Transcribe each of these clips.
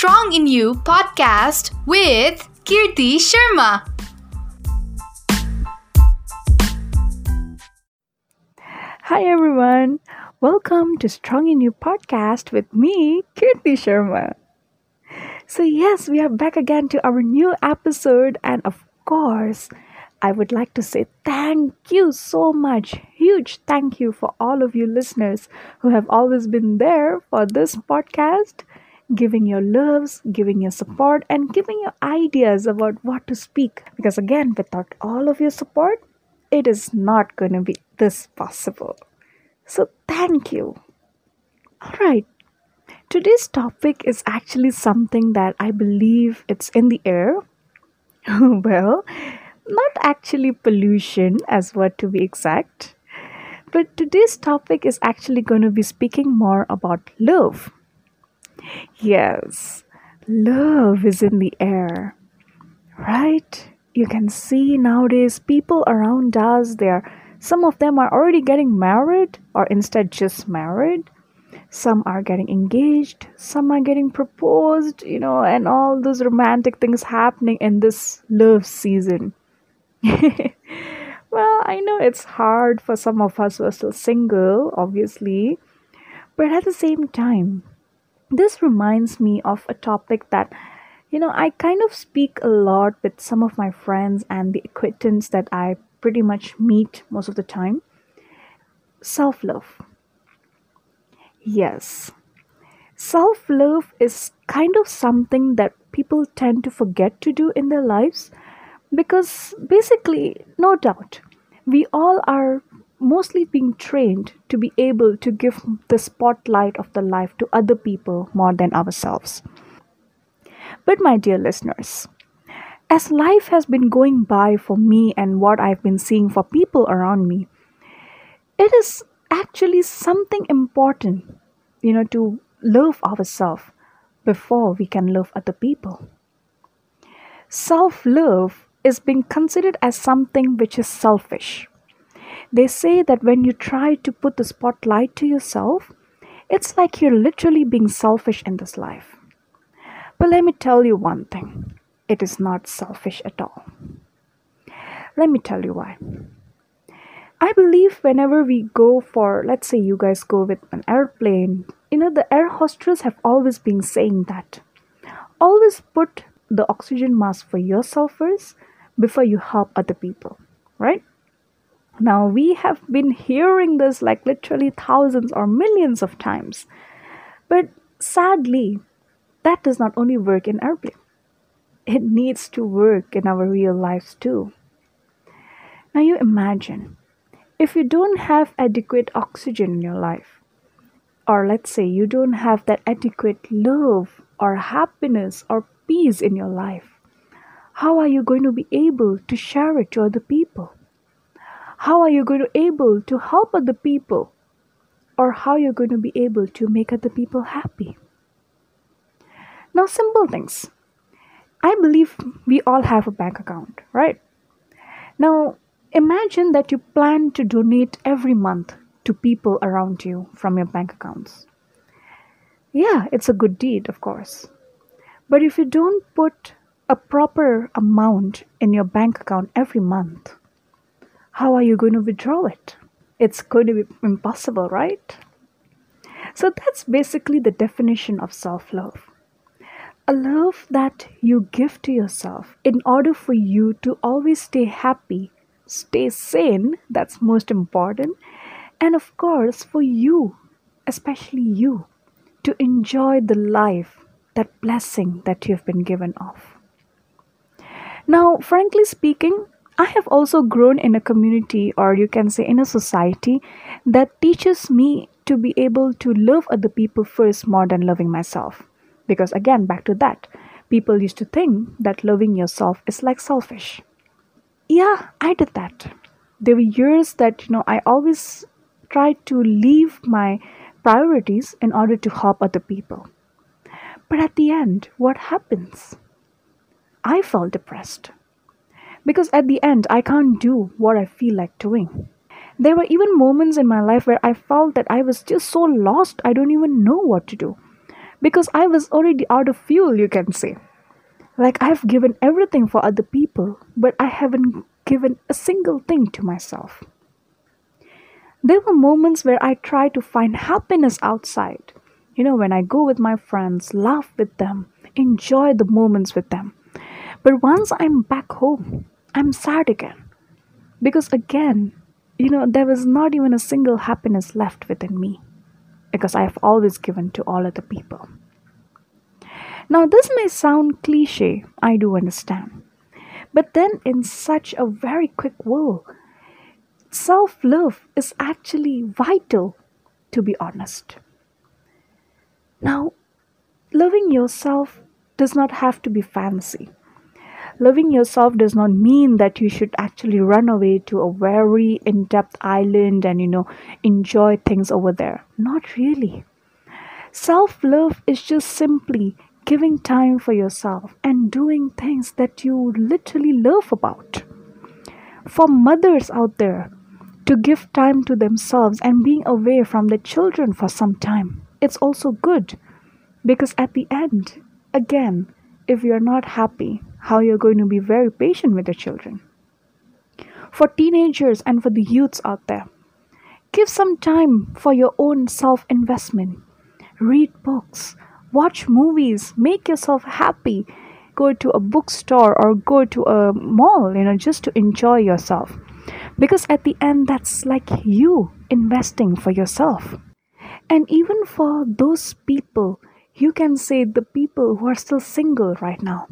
Strong in You podcast with Kirti Sharma. Hi everyone, welcome to Strong in You podcast with me, Kirti Sharma. So, yes, we are back again to our new episode, and of course, I would like to say thank you so much. Huge thank you for all of you listeners who have always been there for this podcast, giving your loves, giving your support, and giving your ideas about what to speak. Because again, without all of your support, it is not going to be this possible. So, thank you. All right. Today's topic is actually something that I believe it's in the air. well, not actually pollution as what to be exact. But today's topic is actually going to be speaking more about love. Yes, love is in the air. Right? You can see nowadays people around us, they are some of them are already getting married or instead just married. Some are getting engaged, some are getting proposed, you know, and all those romantic things happening in this love season. well, I know it's hard for some of us who are still single, obviously, but at the same time, this reminds me of a topic that you know i kind of speak a lot with some of my friends and the acquaintance that i pretty much meet most of the time self love. Yes, self love is kind of something that people tend to forget to do in their lives because basically, no doubt, we all are mostly being trained to be able to give the spotlight of the life to other people more than ourselves. But, my dear listeners, as life has been going by for me and what I've been seeing for people around me, it is actually something important, you know, to love ourselves before we can love other people. Self love is being considered as something which is selfish. They say that when you try to put the spotlight to yourself, it's like you're literally being selfish in this life. But let me tell you one thing it is not selfish at all. Let me tell you why. I believe whenever we go for, let's say you guys go with an airplane, you know, the air hostess have always been saying that. Always put the oxygen mask for yourself first before you help other people, right? Now, we have been hearing this like literally thousands or millions of times. But sadly, that does not only work in airplane it needs to work in our real lives too. Now, you imagine if you don't have adequate oxygen in your life, or let's say you don't have that adequate love or happiness or peace in your life, how are you going to be able to share it to other people? How are you going to able to help other people? Or how you're going to be able to make other people happy? Now, simple things I believe we all have a bank account, right? Now, imagine that you plan to donate every month to people around you from your bank accounts. Yeah, it's a good deed, of course. But if you don't put a proper amount in your bank account every month, how are you going to withdraw it? It's going to be impossible, right? So that's basically the definition of self love a love that you give to yourself in order for you to always stay happy, stay sane, that's most important, and of course, for you, especially you, to enjoy the life, that blessing that you've been given of. Now, frankly speaking, I have also grown in a community, or you can say in a society, that teaches me to be able to love other people first more than loving myself. Because again, back to that, people used to think that loving yourself is like selfish. Yeah, I did that. There were years that, you know, I always tried to leave my priorities in order to help other people. But at the end, what happens? I felt depressed. Because at the end, I can't do what I feel like doing. There were even moments in my life where I felt that I was just so lost, I don't even know what to do because I was already out of fuel, you can say. Like I've given everything for other people, but I haven't given a single thing to myself. There were moments where I tried to find happiness outside. You know, when I go with my friends, laugh with them, enjoy the moments with them. But once I'm back home, I'm sad again. Because again, you know, there was not even a single happiness left within me. Because I have always given to all other people. Now, this may sound cliche, I do understand. But then, in such a very quick world, self love is actually vital, to be honest. Now, loving yourself does not have to be fancy. Loving yourself does not mean that you should actually run away to a very in depth island and, you know, enjoy things over there. Not really. Self love is just simply giving time for yourself and doing things that you literally love about. For mothers out there, to give time to themselves and being away from the children for some time. It's also good because at the end, again, if you're not happy, how you're going to be very patient with the children. For teenagers and for the youths out there, give some time for your own self investment. Read books, watch movies, make yourself happy. Go to a bookstore or go to a mall, you know, just to enjoy yourself because at the end, that's like you investing for yourself. And even for those people, you can say the people who are still single right now,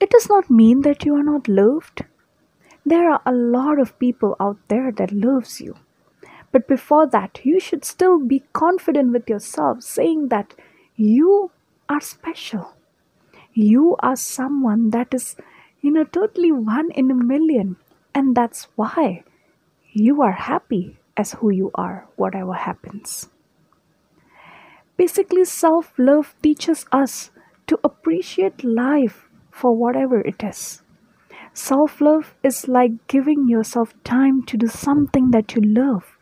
it does not mean that you are not loved. There are a lot of people out there that loves you. But before that, you should still be confident with yourself, saying that you are special. You are someone that is, you know, totally one in a million. And that's why you are happy as who you are, whatever happens. Basically, self love teaches us to appreciate life for whatever it is. Self love is like giving yourself time to do something that you love.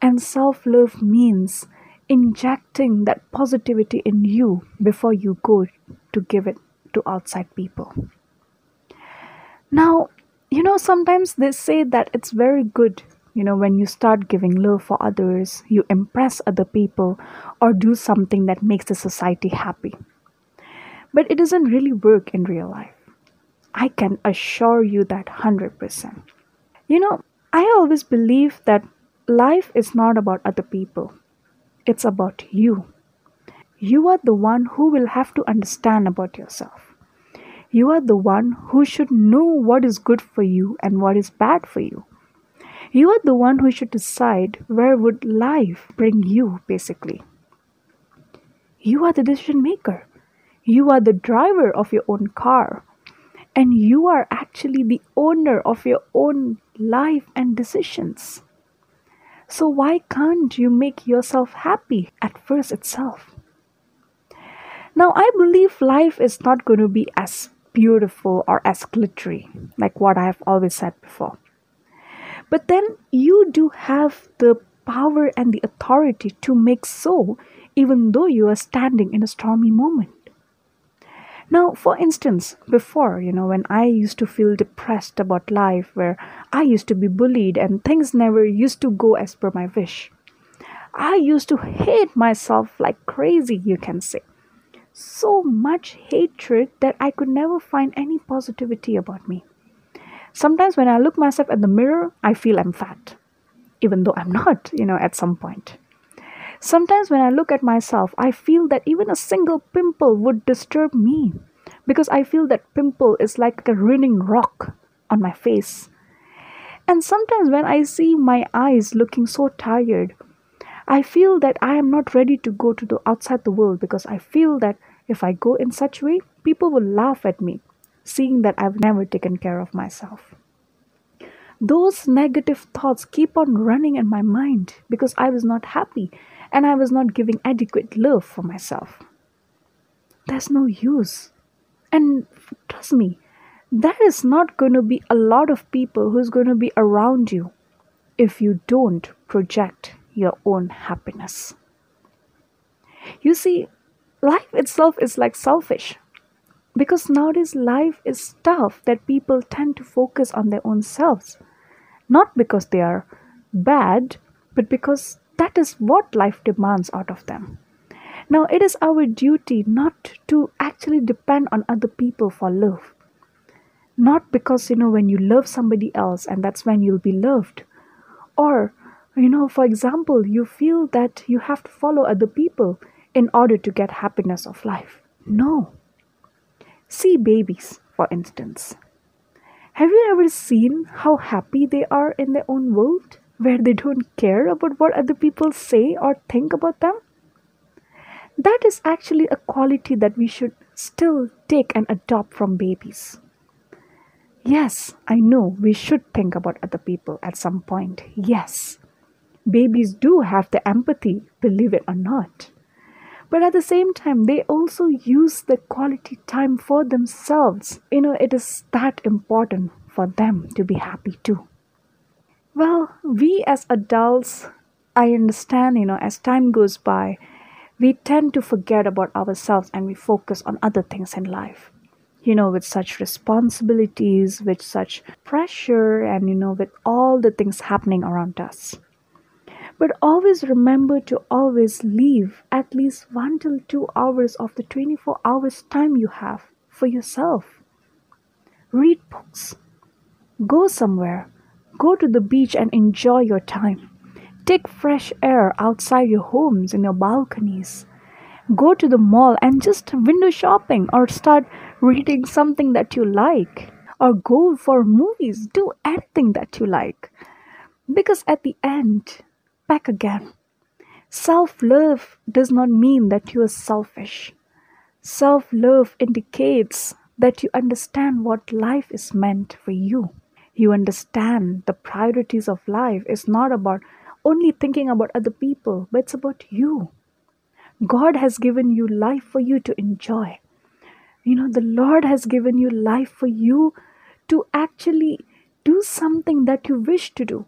And self love means injecting that positivity in you before you go to give it to outside people. Now, you know, sometimes they say that it's very good, you know, when you start giving love for others, you impress other people, or do something that makes the society happy. But it doesn't really work in real life. I can assure you that 100%. You know, I always believe that life is not about other people, it's about you. You are the one who will have to understand about yourself. You are the one who should know what is good for you and what is bad for you. You are the one who should decide where would life bring you basically. You are the decision maker. You are the driver of your own car. And you are actually the owner of your own life and decisions. So, why can't you make yourself happy at first itself? Now, I believe life is not going to be as beautiful or as glittery, like what I have always said before. But then you do have the power and the authority to make so, even though you are standing in a stormy moment. Now, for instance, before, you know, when I used to feel depressed about life, where I used to be bullied and things never used to go as per my wish, I used to hate myself like crazy, you can say so much hatred that I could never find any positivity about me. Sometimes when I look myself at the mirror, I feel I'm fat, even though I'm not, you know, at some point. Sometimes when I look at myself, I feel that even a single pimple would disturb me because I feel that pimple is like a running rock on my face. And sometimes when I see my eyes looking so tired, I feel that I am not ready to go to the outside the world because I feel that if I go in such way, people will laugh at me, seeing that I've never taken care of myself. Those negative thoughts keep on running in my mind because I was not happy and I was not giving adequate love for myself. There's no use. And trust me, there is not going to be a lot of people who's going to be around you if you don't project your own happiness. You see, life itself is like selfish because nowadays life is tough that people tend to focus on their own selves not because they are bad but because that is what life demands out of them. Now it is our duty not to actually depend on other people for love. Not because you know when you love somebody else and that's when you'll be loved. Or you know for example you feel that you have to follow other people in order to get happiness of life. No. See babies for instance have you ever seen how happy they are in their own world where they don't care about what other people say or think about them that is actually a quality that we should still take and adopt from babies Yes, I know we should think about other people at some point. Yes, babies do have the empathy, believe it or not. But at the same time, they also use the quality time for themselves. You know, it is that important for them to be happy too. Well, we as adults, I understand, you know, as time goes by, we tend to forget about ourselves and we focus on other things in life you know with such responsibilities with such pressure and you know with all the things happening around us but always remember to always leave at least 1 till 2 hours of the 24 hours time you have for yourself. Read books. Go somewhere. Go to the beach and enjoy your time. Take fresh air outside your homes in your balconies. Go to the mall and just window shopping or start reading something that you like. Or go for movies. Do anything that you like. Because at the end back again self-love does not mean that you are selfish self-love indicates that you understand what life is meant for you you understand the priorities of life is not about only thinking about other people but it's about you God has given you life for you to enjoy. You know, the Lord has given you life for you to actually do something that you wish to do.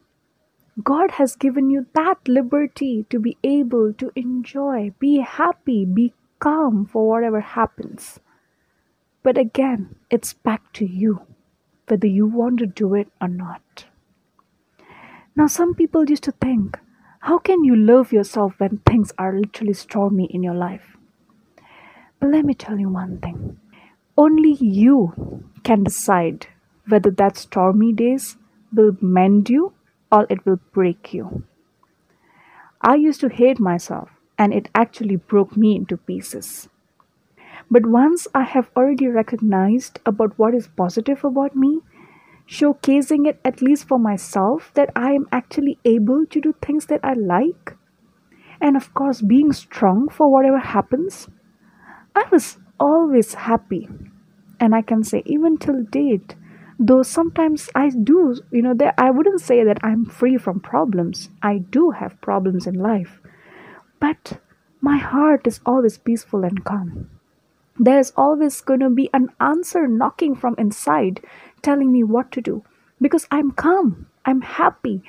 God has given you that liberty to be able to enjoy, be happy, be calm for whatever happens. But again, it's back to you whether you want to do it or not. Now, some people used to think, how can you love yourself when things are literally stormy in your life? But let me tell you one thing only you can decide whether that stormy days will mend you or it will break you. I used to hate myself and it actually broke me into pieces. But once I have already recognized about what is positive about me, showcasing it at least for myself that I am actually able to do things that I like. And of course, being strong for whatever happens. I was always happy. And I can say, even till date, though sometimes I do, you know, that I wouldn't say that I'm free from problems. I do have problems in life. But my heart is always peaceful and calm. There's always going to be an answer knocking from inside telling me what to do because I'm calm, I'm happy,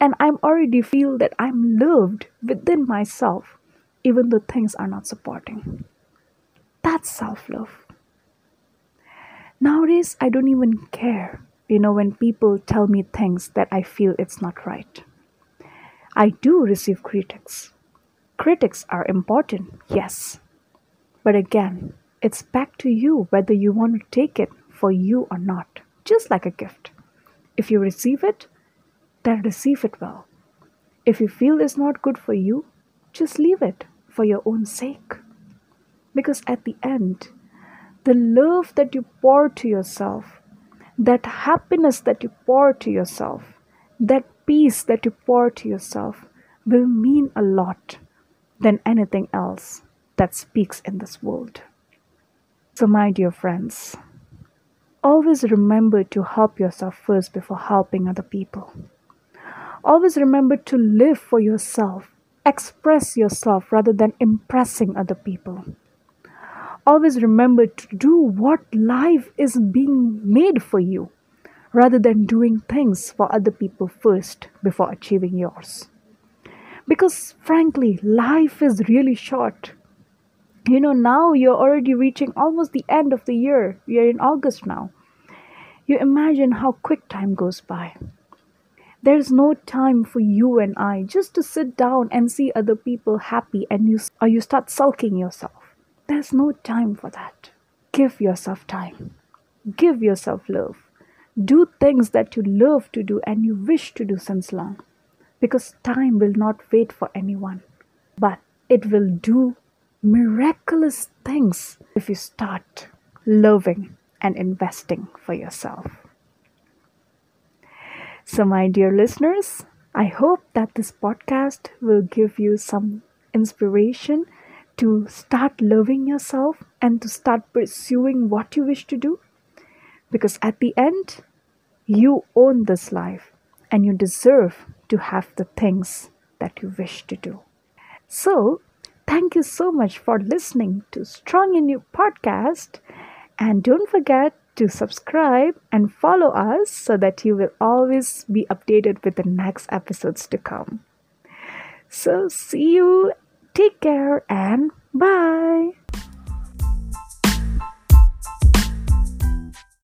and I'm already feel that I'm loved within myself, even though things are not supporting. That's self love. Nowadays, I don't even care, you know, when people tell me things that I feel it's not right. I do receive critics. Critics are important, yes. But again, it's back to you whether you want to take it for you or not just like a gift. If you receive it, then receive it well. If you feel it's not good for you, just leave it for your own sake. Because at the end, the love that you pour to yourself, that happiness that you pour to yourself, that peace that you pour to yourself will mean a lot than anything else that speaks in this world. So, my dear friends, Always remember to help yourself first before helping other people. Always remember to live for yourself, express yourself rather than impressing other people. Always remember to do what life is being made for you rather than doing things for other people first before achieving yours. Because frankly, life is really short. You know, now you're already reaching almost the end of the year. We are in August now. You imagine how quick time goes by. There's no time for you and I just to sit down and see other people happy and you or you start sulking yourself. There's no time for that. Give yourself time. Give yourself love. Do things that you love to do and you wish to do since long. Because time will not wait for anyone, but it will do miraculous things if you start loving and investing for yourself. So, my dear listeners, I hope that this podcast will give you some inspiration to start loving yourself and to start pursuing what you wish to do. Because at the end, you own this life and you deserve to have the things that you wish to do. So, thank you so much for listening to Strong in You podcast. And don't forget to subscribe and follow us so that you will always be updated with the next episodes to come. So, see you, Take care and bye.